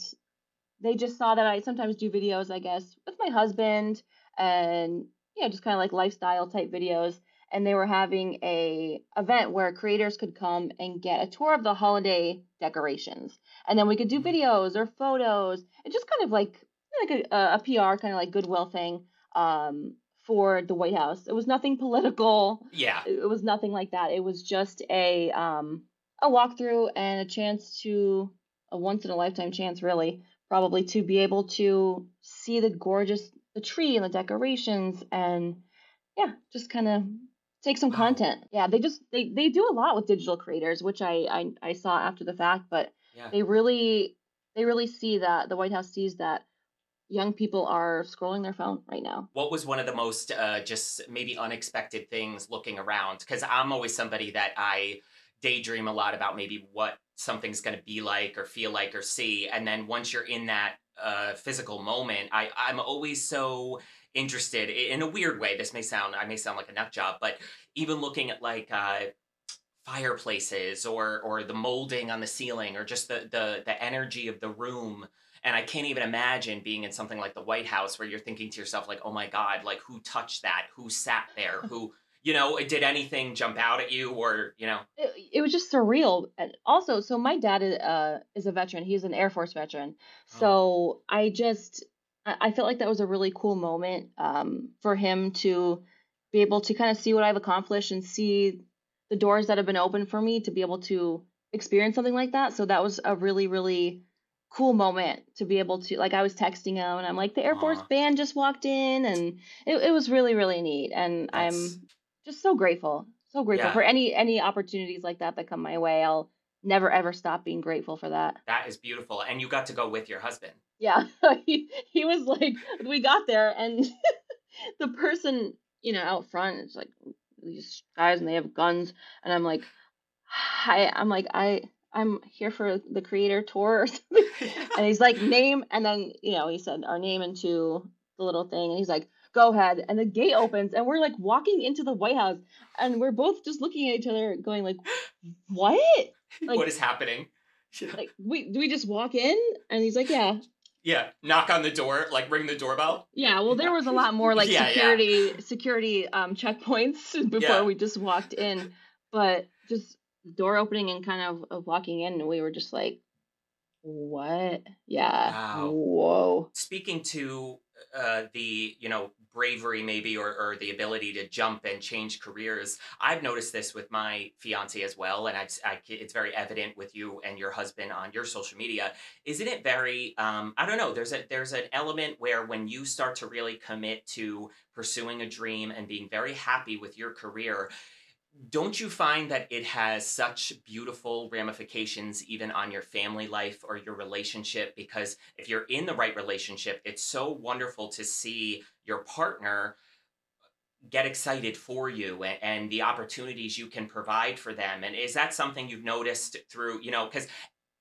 they just saw that I sometimes do videos, I guess, with my husband and you know, just kind of like lifestyle type videos. And they were having a event where creators could come and get a tour of the holiday decorations, and then we could do videos or photos, and just kind of like like a, a PR kind of like goodwill thing um, for the White House. It was nothing (laughs) political Yeah. it it was nothing like that. It was just a um a walkthrough and a chance to a once in a lifetime chance really probably to be able to see the gorgeous the tree and the decorations and yeah, just kind of take some Wow. content. Yeah, they just they they do a lot with digital creators, which I I, I saw after the fact, but Yeah. they really they really see that the White House sees that young people are scrolling their phone right now. What was one of the most uh, just maybe unexpected things looking around? Because I'm always somebody that I daydream a lot about maybe what something's going to be like or feel like or see. And then once you're in that uh, physical moment, I, I'm always so interested in a weird way. This may sound, I may sound like a nut job, but even looking at like, uh, fireplaces or or the molding on the ceiling or just the the the energy of the room and I can't even imagine being in something like the White House where you're thinking to yourself, like, oh my God, like who touched that? Who sat there? (laughs) Who, you know, did anything jump out at you or, you know? it, it was just surreal and also so my dad is, uh, is a veteran he's an air force veteran Oh. so i just i I felt like that was a really cool moment um, for him to be able to kind of see what i've accomplished and see the doors that have been open for me to be able to experience something like that so that was a really really cool moment to be able to like i was texting him and i'm like the air force Aw. band just walked in and it, it was really really neat and That's- i'm just so grateful so grateful Yeah. for any any opportunities like that that come my way i'll never ever stop being grateful for that That is beautiful. And you got to go with your husband. yeah (laughs) he, he was like we got there and (laughs) the person, you know, out front is like these guys and they have guns and I'm like hi I'm like I I'm here for the creator tour or (laughs) something. and he's like name and then you know he said our name into the little thing and he's like go ahead and the gate opens and we're like walking into the white house and we're both just looking at each other going like what? Like, what is happening? (laughs) like we do we just walk in? And he's like yeah yeah knock on the door like ring the doorbell yeah well there was a lot more like yeah, security yeah. security um checkpoints (laughs) before yeah. we just walked in but just door opening and kind of, of walking in we were just like what yeah wow. whoa speaking to uh, the you know bravery maybe or, or the ability to jump and change careers. I've noticed this with my fiance as well and I've, I, it's very evident with you and your husband on your social media. Isn't it very um, i don't know there's a there's an element where when you start to really commit to pursuing a dream and being very happy with your career don't you find that it has such beautiful ramifications even on your family life or your relationship because if you're in the right relationship it's so wonderful to see your partner get excited for you and, and the opportunities you can provide for them and is that something you've noticed through you know because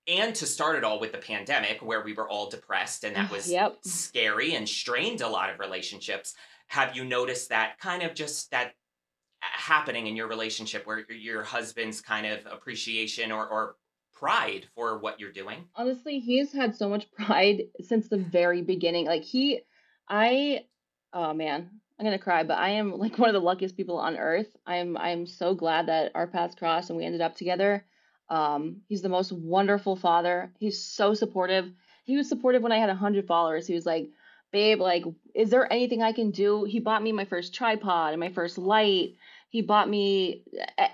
and to start it all with the pandemic where we were all depressed and that mm, was yep. scary and strained a lot of relationships have you noticed that kind of just that happening in your relationship where your husband's kind of appreciation or, or pride for what you're doing? Honestly, he's had so much pride since the very beginning. Like he I oh man, I'm gonna cry, but I am like one of the luckiest people on earth. I'm I'm so glad that our paths crossed and we ended up together. Um, he's the most wonderful father. He's so supportive. He was supportive when I had hundred followers. He was like, babe, like, is there anything I can do? He bought me my first tripod and my first light he bought me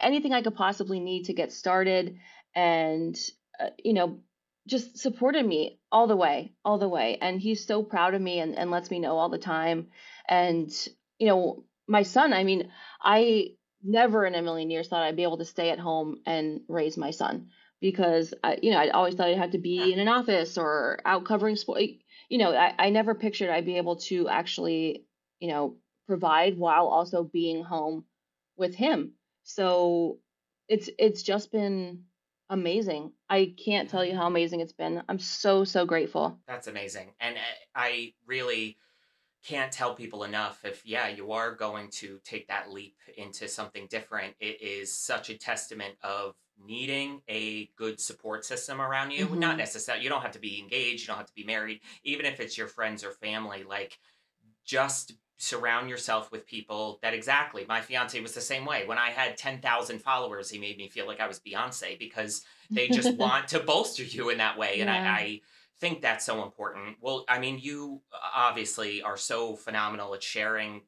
anything I could possibly need to get started and, uh, you know, just supported me all the way, all the way. And he's so proud of me and, and lets me know all the time. And, you know, my son, I mean, I never in a million years thought I'd be able to stay at home and raise my son because I, you know, I always thought I'd have to be in an office or out covering sport. You know, I, I never pictured I'd be able to actually, you know, provide while also being home with him. So it's it's just been amazing. I can't tell you how amazing it's been. I'm so so grateful. That's amazing. And uh, I really can't tell people enough if yeah, you are going to take that leap into something different. It is such a testament of needing a good support system around you. Mm-hmm. Not necessarily you don't have to be engaged, you don't have to be married, even if it's your friends or family like just surround yourself with people that exactly my fiance was the same way. When i had 10,000 followers he made me feel like i was beyonce because they just (laughs) want to bolster you in that way and I, I think that's so important. Well i mean you uh, obviously are so phenomenal at sharing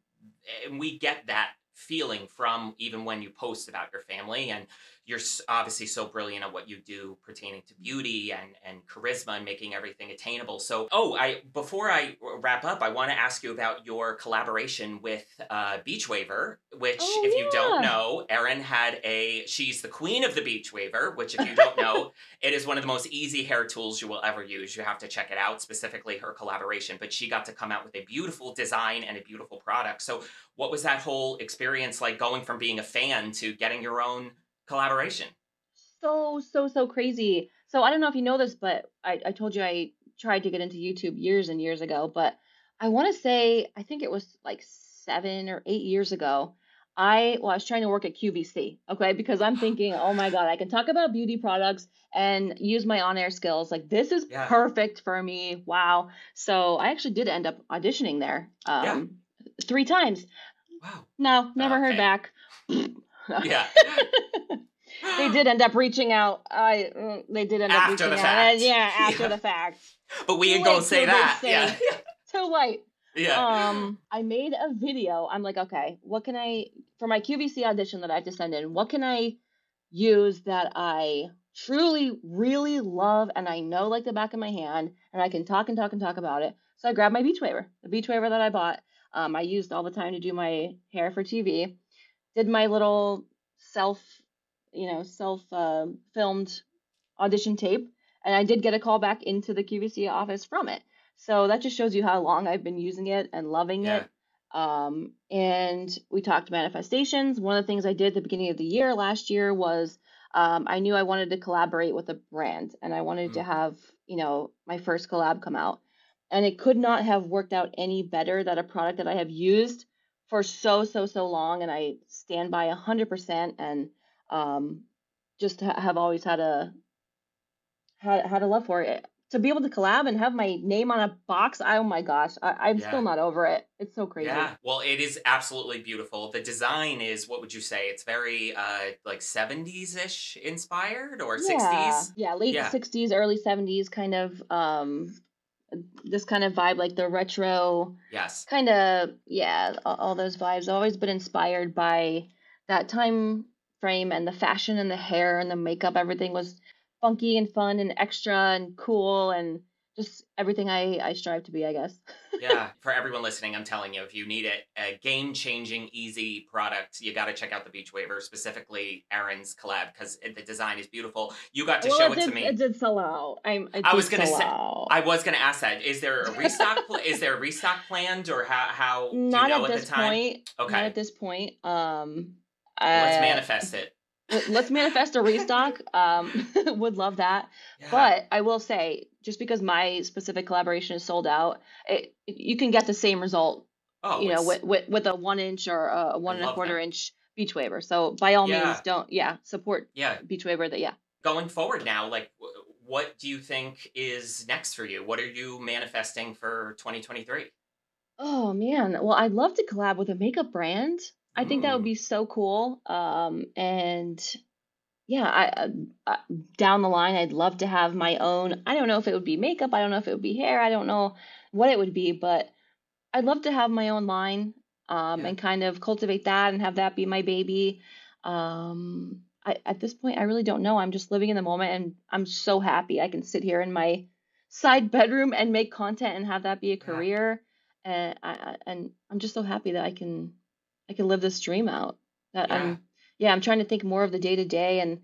and we get that feeling from even when you post about your family and you're obviously so brilliant at what you do pertaining to beauty and, and charisma and making everything attainable. So, oh, I before I wrap up, I want to ask you about your collaboration with uh, Beach Waver, which, oh, if you don't know, Erin had a. She's the queen of the Beach Waver, which, if you don't know, (laughs) it is one of the most easy hair tools you will ever use. You have to check it out, specifically her collaboration. But she got to come out with a beautiful design and a beautiful product. So, what was that whole experience like going from being a fan to getting your own collaboration. So, so, so crazy. So I don't know if you know this, but I, I told you I tried to get into YouTube years and years ago, but I want to say, I think it was like seven or eight years ago. I well, I was trying to work at QVC, okay, because I'm thinking, (laughs) oh my god, I can talk about beauty products and use my on-air skills. Like this is yeah. perfect for me. Wow. So I actually did end up auditioning there, um, yeah. three times. Wow. No, never okay. heard back. Yeah. (laughs) they did end up reaching out. I uh, they did end up after reaching the out. Fact. Yeah, (laughs) after yeah. the fact. But we ain't gonna say that. Yeah. (laughs) Too late. Yeah. Um, I made a video. I'm like, okay, what can I for my QVC audition that I have to send in? What can I use that I truly, really love and I know like the back of my hand, and I can talk and talk and talk about it. So I grabbed my beach waver, the beach waver that I bought. Um, I used all the time to do my hair for TV did my little self, you know, self uh, filmed audition tape, and I did get a call back into the QVC office from it. So that just shows you how long I've been using it and loving yeah. it. Um, and we talked manifestations. One of the things I did at the beginning of the year last year was um, I knew I wanted to collaborate with a brand and I wanted mm. to have, you know, my first collab come out. And it could not have worked out any better that a product that I have used for so, so, so long and I stand by 100% and um, just have always had a had, had a love for it to be able to collab and have my name on a box, oh my gosh, I, am yeah. still not over it. It's so crazy. Yeah, well, it is absolutely beautiful. The design is what would you say? It's very uh like 70s ish inspired or yeah. 60s. Yeah, late yeah. 60s, early 70s kind of um this kind of vibe like the retro yes. kind of yeah all, all those vibes. I've always been inspired by that time frame and the fashion and the hair and the makeup. Everything was funky and fun and extra and cool and just everything I, I strive to be, I guess. (laughs) yeah, for everyone listening, I'm telling you, if you need it, a game changing, easy product, you got to check out the Beach Waver, specifically Erin's collab, because the design is beautiful. You got to well, show it, did, to me. It did sell out. I'm, I was gonna say, out. I was gonna ask that. Is there a (laughs) restock? pl- is there a restock planned, or how? How? Not you know at, at this point. Okay. Not at this point. Um, let's uh, manifest it let's manifest a restock. Um, (laughs) would love that. Yeah. But I will say, just because my specific collaboration is sold out, it, you can get the same result. Oh, you know, with, with, with a one inch or a one and a quarter that. inch beach waver. So by all yeah. means, don't yeah support yeah beach waver. That yeah. Going forward now, like what do you think is next for you? What are you manifesting for 2023? Oh man, well I'd love to collab with a makeup brand. I think that would be so cool. Um, and yeah, I, uh, down the line, I'd love to have my own. I don't know if it would be makeup. I don't know if it would be hair. I don't know what it would be, but I'd love to have my own line um, yeah. and kind of cultivate that and have that be my baby. Um, I, at this point, I really don't know. I'm just living in the moment, and I'm so happy I can sit here in my side bedroom and make content and have that be a career. Yeah. And I, and I'm just so happy that I can I can live this dream out. That yeah. I'm yeah, I'm trying to think more of the day to day and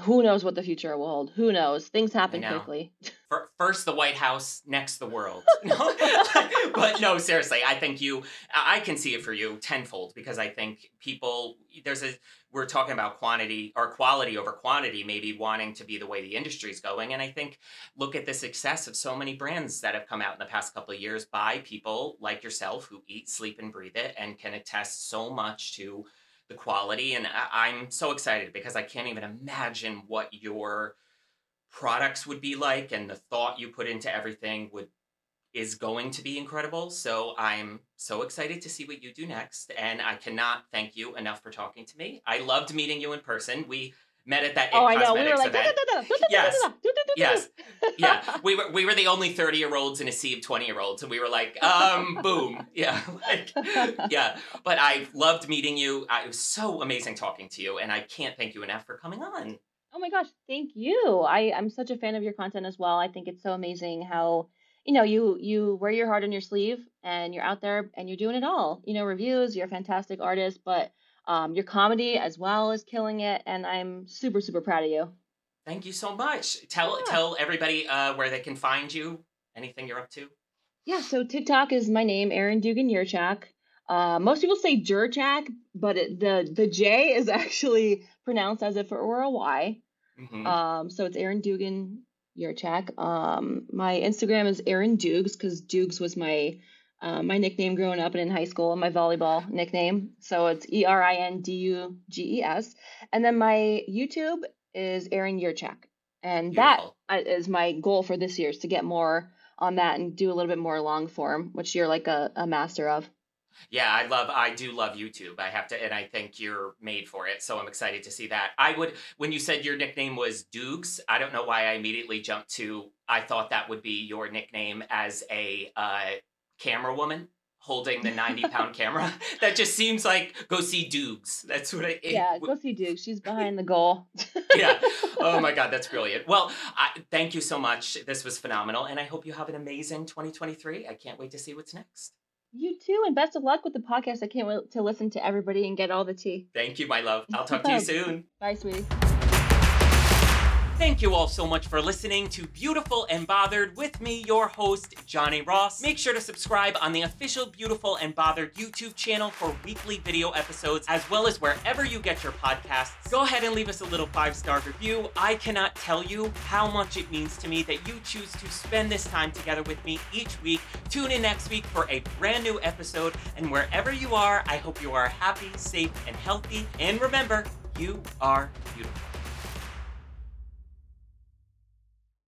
who knows what the future will hold. Who knows? Things happen quickly. First the White House, next the world. (laughs) (laughs) but no, seriously, I think you I can see it for you tenfold because I think people there's a we're talking about quantity or quality over quantity, maybe wanting to be the way the industry's going. And I think look at the success of so many brands that have come out in the past couple of years by people like yourself who eat, sleep, and breathe it and can attest so much to the quality. And I- I'm so excited because I can't even imagine what your products would be like and the thought you put into everything would is going to be incredible. So I'm so excited to see what you do next. And I cannot thank you enough for talking to me. I loved meeting you in person. We met at that oh, I know. We were like, yes, yes, yeah. We were we were the only thirty year olds in a sea of twenty year olds, and we were like, um, (laughs) boom, yeah, (laughs) like, yeah. But I loved meeting you. I, it was so amazing talking to you, and I can't thank you enough for coming on. Oh my gosh, thank you. I I'm such a fan of your content as well. I think it's so amazing how you know you you wear your heart on your sleeve and you're out there and you're doing it all you know reviews you're a fantastic artist but um, your comedy as well is killing it and i'm super super proud of you thank you so much tell yeah. tell everybody uh, where they can find you anything you're up to yeah so tiktok is my name Erin dugan yurchak uh, most people say Jurchak, but it, the the J is (laughs) actually pronounced as if it were a y. Mm-hmm. Um, so it's Erin Dugan Yurchak. Um, my Instagram is Erin Dukes because Dukes was my uh, my nickname growing up and in high school, my volleyball nickname. So it's E R I N D U G E S. And then my YouTube is Erin Yurchak. And Beautiful. that is my goal for this year is to get more on that and do a little bit more long form, which you're like a, a master of. Yeah, I love I do love YouTube. I have to and I think you're made for it. So I'm excited to see that. I would when you said your nickname was Dukes, I don't know why I immediately jumped to I thought that would be your nickname as a uh camera woman holding the 90 (laughs) pound camera. (laughs) That just seems like go see Dukes. That's what I Yeah, go see Dukes. She's behind the goal. (laughs) yeah. Oh my god, that's brilliant. Well, I, thank you so much. This was phenomenal and I hope you have an amazing 2023. I can't wait to see what's next. You too, and best of luck with the podcast. I can't wait to listen to everybody and get all the tea. Thank you, my love. I'll talk to you soon. Bye, sweetie. Thank you all so much for listening to Beautiful and Bothered with me, your host, Johnny Ross. Make sure to subscribe on the official Beautiful and Bothered YouTube channel for weekly video episodes, as well as wherever you get your podcasts. Go ahead and leave us a little five star review. I cannot tell you how much it means to me that you choose to spend this time together with me each week. Tune in next week for a brand new episode, and wherever you are, I hope you are happy, safe, and healthy. And remember, you are beautiful.